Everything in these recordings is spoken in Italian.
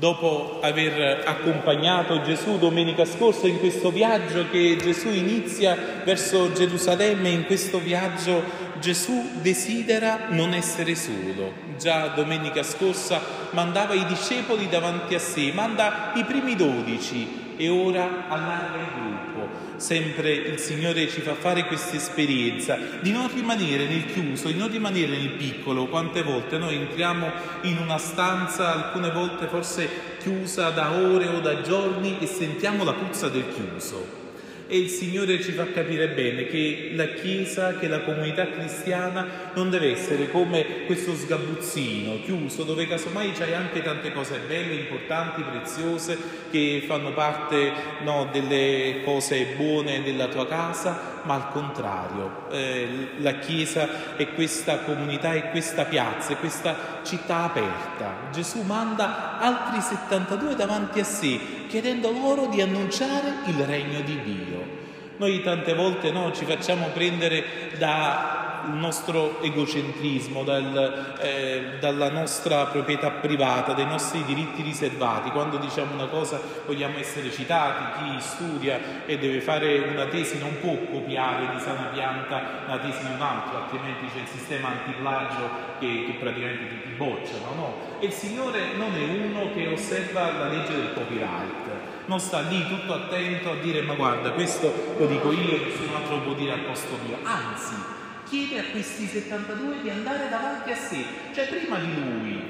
Dopo aver accompagnato Gesù domenica scorsa in questo viaggio che Gesù inizia verso Gerusalemme, in questo viaggio Gesù desidera non essere solo. Già domenica scorsa mandava i discepoli davanti a sé, manda i primi dodici e ora allarga il gruppo sempre il Signore ci fa fare questa esperienza di non rimanere nel chiuso, di non rimanere nel piccolo. Quante volte noi entriamo in una stanza, alcune volte forse chiusa da ore o da giorni e sentiamo la puzza del chiuso e il Signore ci fa capire bene che la Chiesa, che la comunità cristiana non deve essere come questo sgabuzzino chiuso dove casomai c'hai anche tante cose belle, importanti, preziose che fanno parte no, delle cose buone della tua casa, ma al contrario, eh, la Chiesa è questa comunità, è questa piazza, è questa città aperta. Gesù manda altri 72 davanti a sé, chiedendo loro di annunciare il regno di Dio. Noi tante volte no, ci facciamo prendere da il nostro egocentrismo, dal, eh, dalla nostra proprietà privata, dai nostri diritti riservati. Quando diciamo una cosa vogliamo essere citati, chi studia e deve fare una tesi non può copiare di sana pianta la tesi di un altro, altrimenti c'è il sistema antiplagio che, che praticamente ti, ti bocciano. No? E il Signore non è uno che osserva la legge del copyright non sta lì tutto attento a dire ma guarda questo lo dico io, nessun altro lo può dire al posto mio, anzi chiede a questi 72 di andare davanti a sé, cioè prima di lui,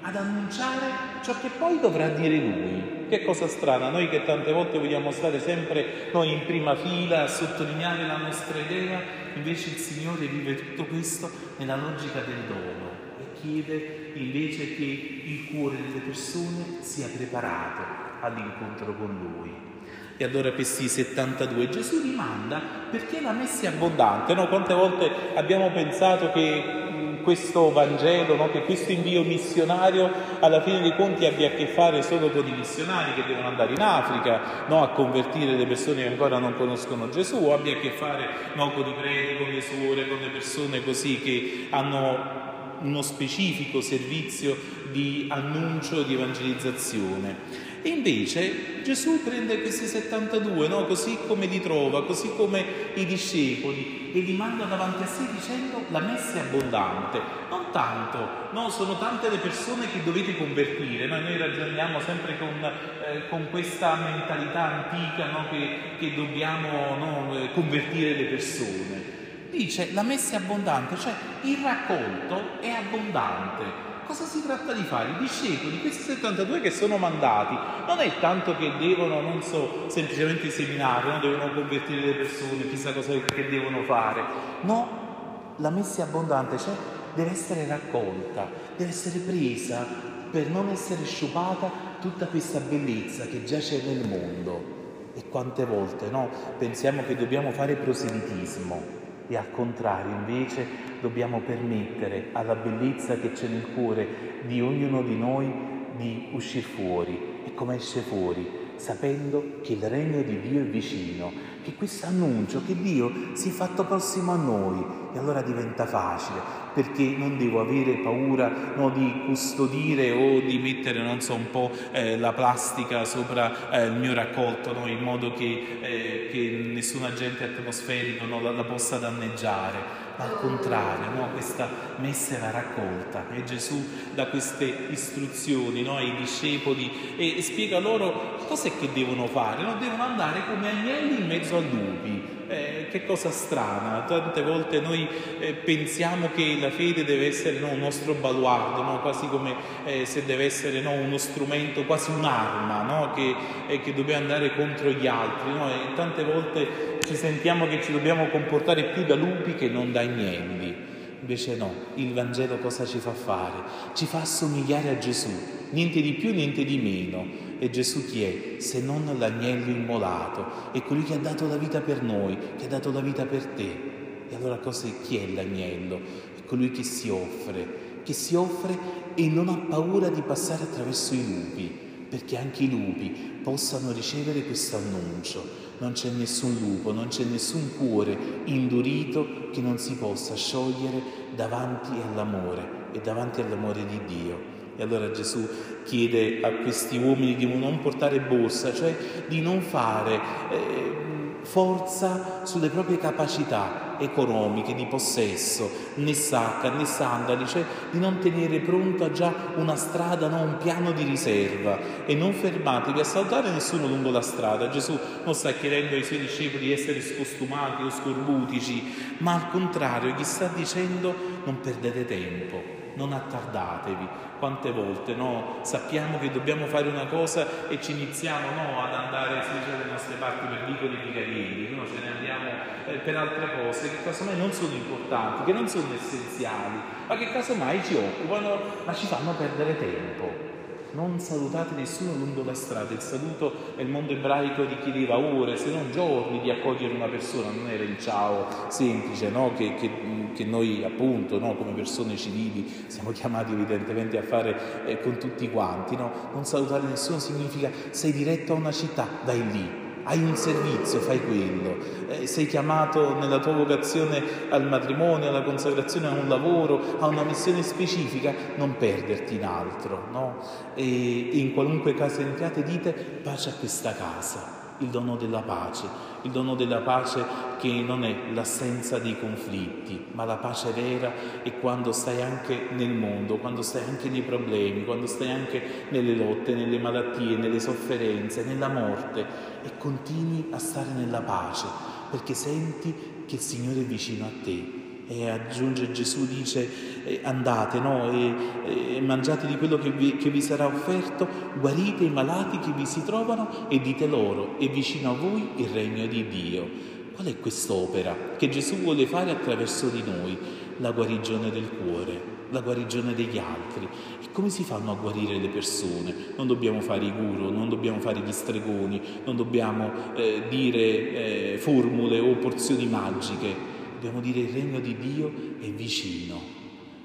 ad annunciare ciò che poi dovrà dire lui. Che cosa strana, noi che tante volte vogliamo stare sempre noi in prima fila a sottolineare la nostra idea, invece il Signore vive tutto questo nella logica del dono e chiede invece che il cuore delle persone sia preparato all'incontro con Lui. E allora questi 72 Gesù rimanda perché la messa è abbondante. No? Quante volte abbiamo pensato che questo Vangelo, no? che questo invio missionario alla fine dei conti abbia a che fare solo con i missionari che devono andare in Africa no? a convertire le persone che ancora non conoscono Gesù, o abbia a che fare con i preti, con le suore, con le persone così che hanno uno specifico servizio di annuncio, di evangelizzazione. E invece Gesù prende questi 72, no? così come li trova, così come i discepoli, e li manda davanti a sé dicendo la messa è abbondante. Non tanto, no? sono tante le persone che dovete convertire, no? noi ragioniamo sempre con, eh, con questa mentalità antica che, che, dobbiamo eh, convertire le persone. Dice la messa è abbondante, cioè il raccolto è abbondante cosa si tratta di fare? I discepoli, questi 72 che sono mandati, non è tanto che devono, non so, semplicemente seminare, non devono convertire le persone, chissà cosa che devono fare. No, la messa abbondante, cioè deve essere raccolta, deve essere presa per non essere sciupata tutta questa bellezza che già c'è nel mondo. E quante volte no? pensiamo che dobbiamo fare proselitismo e al contrario invece dobbiamo permettere alla bellezza che c'è nel cuore di ognuno di noi di uscire fuori. E come esce fuori? Sapendo che il regno di Dio è vicino, che questo annuncio che Dio si è fatto prossimo a noi e allora diventa facile, perché non devo avere paura no, di custodire o di mettere, non so, un po' eh, la plastica sopra eh, il mio raccolto, no, in modo che, eh, che nessun agente atmosferico no, la, la possa danneggiare al contrario, no? questa messa era raccolta e Gesù dà queste istruzioni no? ai discepoli e spiega loro cos'è che devono fare, no? devono andare come agnelli in mezzo a lupi. Eh, che cosa strana, tante volte noi eh, pensiamo che la fede deve essere un nostro baluardo, quasi come eh, se deve essere no, uno strumento, quasi un'arma che, eh, che, dobbiamo andare contro gli altri tante volte ci sentiamo che ci dobbiamo comportare più da lupi che non da agnelli. Invece no, il Vangelo cosa ci fa fare? Ci fa assomigliare a Gesù, niente di più, niente di meno. E Gesù chi è? Se non l'agnello immolato, è colui che ha dato la vita per noi, che ha dato la vita per te. E allora cosa è? chi è l'agnello? È colui che si offre, che si offre e non ha paura di passare attraverso i lupi, perché anche i lupi possano ricevere questo annuncio non c'è nessun lupo, non c'è nessun cuore indurito che non si possa sciogliere davanti all'amore e davanti all'amore di Dio. E allora Gesù chiede a questi uomini di non portare borsa, cioè di non fare eh, forza sulle proprie capacità economiche, di possesso, né sacca né sandali, cioè di non tenere pronta già una strada, no? un piano di riserva e non fermatevi a salutare nessuno lungo la strada. Gesù non sta chiedendo ai suoi discepoli di essere scostumati o scorbutici, ma al contrario gli sta dicendo non perdete tempo non attardatevi. Quante volte no? sappiamo che dobbiamo fare una cosa e ci iniziamo no? ad andare si dalle nostre parti per vicoli di carrieri, no? ce ne andiamo eh, per altre cose che casomai non sono importanti, che non sono essenziali, ma che casomai ci occupano, ma ci fanno perdere tempo non salutate nessuno lungo la strada. Il saluto nel mondo ebraico richiedeva ore, se non giorni, di accogliere una persona, non era il ciao semplice no? che, che, che, noi appunto no? come persone civili siamo chiamati evidentemente a fare eh, con tutti quanti. No? Non salutare nessuno significa sei diretto a una città, vai lì, hai un servizio, fai quello, eh, sei chiamato nella tua vocazione al matrimonio, alla consacrazione, a un lavoro, a una missione specifica, non perderti in altro, no? E, in qualunque casa entriate dite pace a questa casa il dono della pace, il dono della pace che non è l'assenza dei conflitti, ma la pace vera è quando stai anche nel mondo, quando stai anche nei problemi, quando stai anche nelle lotte, nelle malattie, nelle sofferenze, nella morte e continui a stare nella pace perché senti che il Signore è vicino a te e aggiunge Gesù, dice eh, andate no? e, e, mangiate di quello che vi, che vi, sarà offerto, guarite i malati che vi si trovano e dite loro, è vicino a voi il regno di Dio. Qual è quest'opera che Gesù vuole fare attraverso di noi? La guarigione del cuore, la guarigione degli altri. E come si fanno a guarire le persone? Non dobbiamo fare i guru, non dobbiamo fare gli stregoni, non dobbiamo eh, dire eh, formule o porzioni magiche dobbiamo dire il regno di Dio è vicino.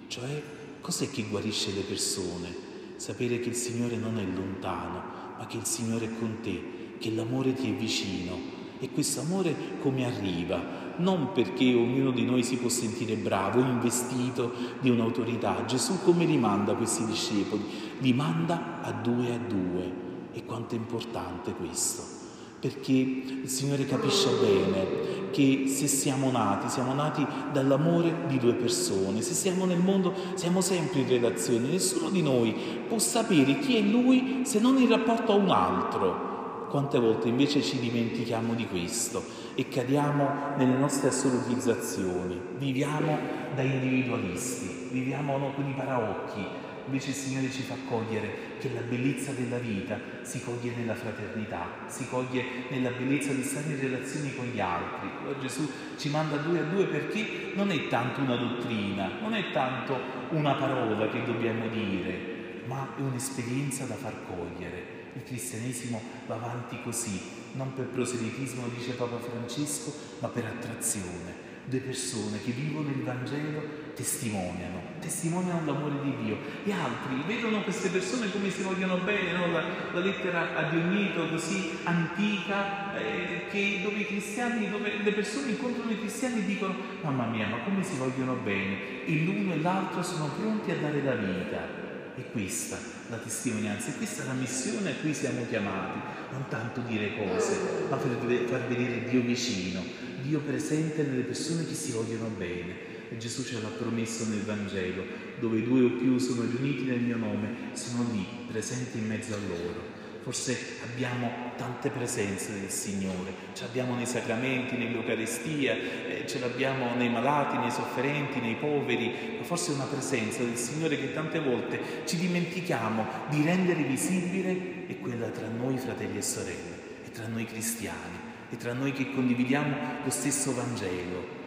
Cioè, cos'è che guarisce le persone? Sapere che il Signore non è lontano, ma che il Signore è con te, che l'amore ti è vicino. E questo amore come arriva? Non perché ognuno di noi si può sentire bravo, investito di un'autorità. Gesù come li manda questi discepoli? Li manda a due a due. E quanto è importante questo perché il Signore capisce bene che se siamo nati, siamo nati dall'amore di due persone, se siamo nel mondo siamo sempre in relazione, nessuno di noi può sapere chi è Lui se non in rapporto a un altro. Quante volte invece ci dimentichiamo di questo e cadiamo nelle nostre assolutizzazioni, viviamo da individualisti, viviamo con i paraocchi, Invece il Signore ci fa cogliere che la bellezza della vita si coglie nella fraternità, si coglie nella bellezza di stare in relazione con gli altri. Allora Gesù ci manda due a due perché non è tanto una dottrina, non è tanto una parola che dobbiamo dire, ma è un'esperienza da far cogliere. Il cristianesimo va avanti così, non per proselitismo, dice Papa Francesco, ma per attrazione due persone che vivono il Vangelo testimoniano, testimoniano l'amore di Dio e altri vedono queste persone come si vogliono bene, no? la, la, lettera a Dionito così antica, eh, che, dove cristiani, dove le persone incontrano i cristiani e dicono mamma mia ma come si vogliono bene e l'uno e l'altro sono pronti a dare la vita. E questa la testimonianza, e questa la missione a cui siamo chiamati, non tanto dire cose, ma far vedere Dio vicino, Dio presente nelle persone che si vogliono bene. E Gesù ce l'ha promesso nel Vangelo, dove due o più sono riuniti nel mio nome, sono lì, presenti in mezzo a loro. Forse abbiamo tante presenze del Signore, ce l'abbiamo nei sacramenti, nell'Eucaristia, eh, ce l'abbiamo nei malati, nei sofferenti, nei poveri, ma forse è una presenza del Signore che tante volte ci dimentichiamo di rendere visibile è quella tra noi fratelli e sorelle, e tra noi cristiani, e tra noi che condividiamo lo stesso Vangelo.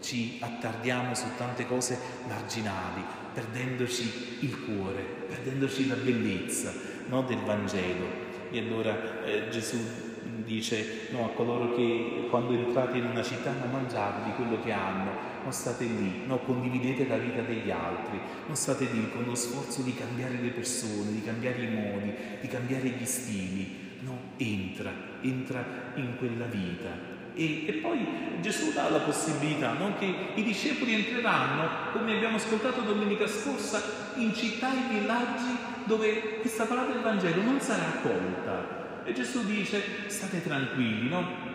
Ci attardiamo su tante cose marginali, perdendoci il cuore, perdendoci la bellezza no, del Vangelo. E allora eh, Gesù dice no, a coloro che quando entrate in una città non mangiate di quello che hanno, non state lì, no, condividete la vita degli altri, non state lì con lo sforzo di cambiare le persone, di cambiare i modi, di cambiare gli stili, no, entra, entra in quella vita e, e, poi Gesù dà la possibilità no? che i discepoli entreranno, come abbiamo ascoltato domenica scorsa, in città e villaggi dove questa parola del Vangelo non sarà accolta. E Gesù dice state tranquilli, no?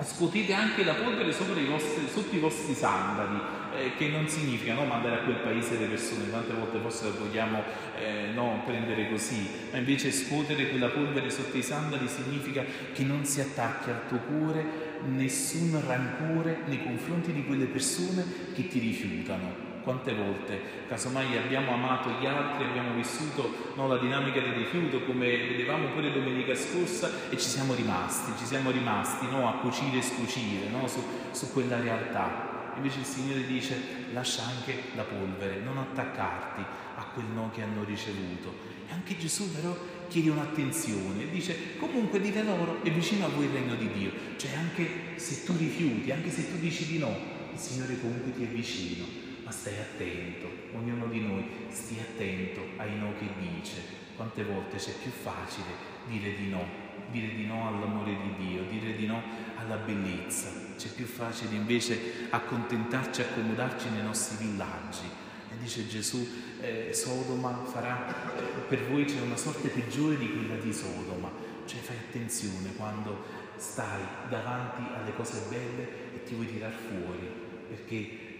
Scotite anche la polvere i vostri, sotto i vostri sandali, eh, che non significa no, mandare a quel paese le persone, tante volte forse vogliamo eh, no, prendere così, ma invece scuotere quella polvere sotto i sandali significa che non si attacchi al tuo cuore nessun rancore nei confronti di quelle persone che ti rifiutano quante volte, casomai abbiamo amato gli altri, abbiamo vissuto no, la dinamica del rifiuto come vedevamo pure domenica scorsa e ci siamo rimasti, ci siamo rimasti no, a cucire e scucire no, su, su quella realtà. Invece il Signore dice lascia anche la polvere, non attaccarti a quel no che hanno ricevuto. E anche Gesù però chiede un'attenzione, dice comunque dite loro è vicino a voi il regno di Dio, cioè anche se tu rifiuti, anche se tu dici di no, il Signore comunque ti è vicino stai attento, ognuno di noi stia attento ai no che dice. Quante volte c'è più facile dire di no, dire di no all'amore di Dio, dire di no alla bellezza. C'è più facile invece accontentarci, accomodarci nei nostri villaggi. E dice Gesù, eh, Sodoma farà, eh, per voi c'è una sorte peggiore di quella di Sodoma. Cioè fai attenzione quando stai davanti alle cose belle e ti vuoi tirar fuori, perché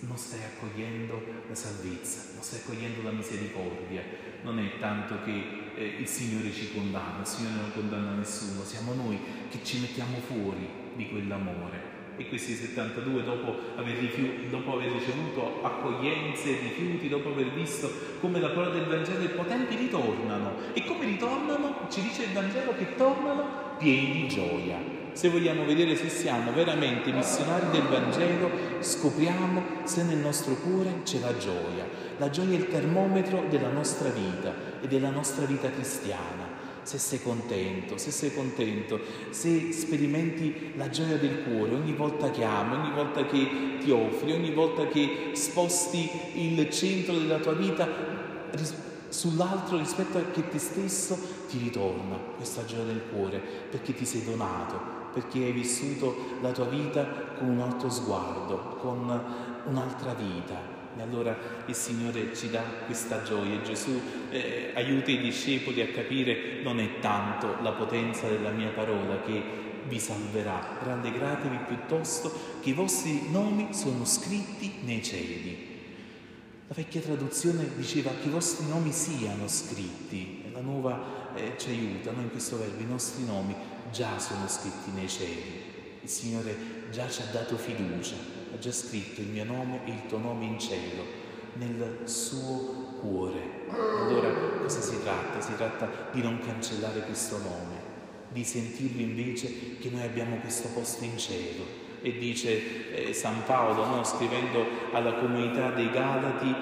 non stai accogliendo la salvezza, non stai accogliendo la misericordia. Non è tanto che eh, il Signore ci condanna, il Signore non condanna nessuno, siamo noi che ci mettiamo fuori di quell'amore. E questi 72, dopo aver, rifiu- dopo aver ricevuto accoglienze rifiuti, dopo aver visto come la parola del Vangelo è potente, ritornano. E come ritornano? Ci dice il Vangelo che tornano pieni di gioia se vogliamo vedere se siamo veramente missionari del Vangelo, scopriamo se nel nostro cuore c'è la gioia. La gioia è il termometro della nostra vita e della nostra vita cristiana. Se sei contento, se sei contento, se sperimenti la gioia del cuore ogni volta che ami, ogni volta che ti offri, ogni volta che sposti il centro della tua vita sull'altro rispetto a che te stesso, ti ritorna questa gioia del cuore perché ti sei donato, perché hai vissuto la tua vita con un altro sguardo, con un'altra vita. E allora il Signore ci dà questa gioia. Gesù eh, aiuta i discepoli a capire non è tanto la potenza della mia parola che vi salverà, rallegratevi piuttosto che i vostri nomi sono scritti nei cieli. La vecchia traduzione diceva che i vostri nomi siano scritti, la nuova eh, ci aiuta, noi in questo verbo, i nostri nomi già sono scritti nei cieli. Il Signore già ci ha dato fiducia, ha già scritto il mio nome e il tuo nome in cielo, nel suo cuore. Allora cosa si tratta? Si tratta di non cancellare questo nome, di sentirlo invece che noi abbiamo questo posto in cielo. E dice eh, San Paolo, no, scrivendo alla comunità dei Galati,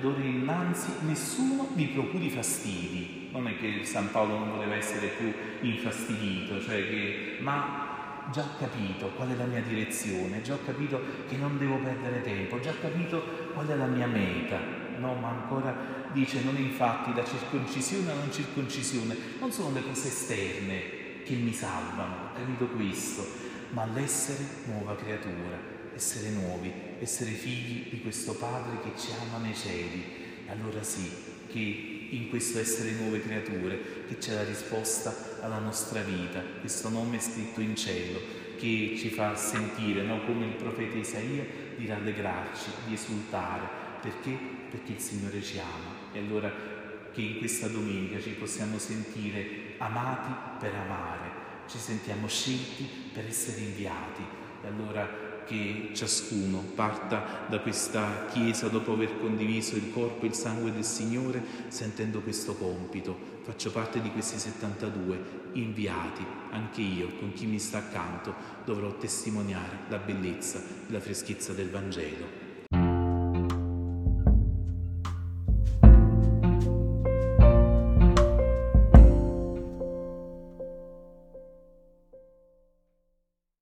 d'ora innanzi nessuno mi procuri fastidi, non è che San Paolo non voleva essere più infastidito, cioè che, ma già ho capito qual è la mia direzione, già ho capito che non devo perdere tempo, ho già capito qual è la mia meta, no, ma ancora dice non infatti la circoncisione o non circoncisione non sono le cose esterne che mi salvano, ho capito questo, ma l'essere nuova creatura, essere nuovi, essere figli di questo Padre che ci ama nei cieli. E allora sì, che in questo essere nuove creature, che c'è la risposta alla nostra vita, questo nome scritto in cielo, che ci fa sentire, no? come il profeta Isaia, di rallegrarci, di esultare. Perché? Perché il Signore ci ama. E allora che in questa domenica ci possiamo sentire amati per amare, ci sentiamo scelti per essere inviati. E allora che ciascuno parta da questa Chiesa dopo aver condiviso il corpo e il sangue del Signore sentendo questo compito. Faccio parte di questi 72 inviati, anche io, con chi mi sta accanto, dovrò testimoniare la bellezza e la freschezza del Vangelo.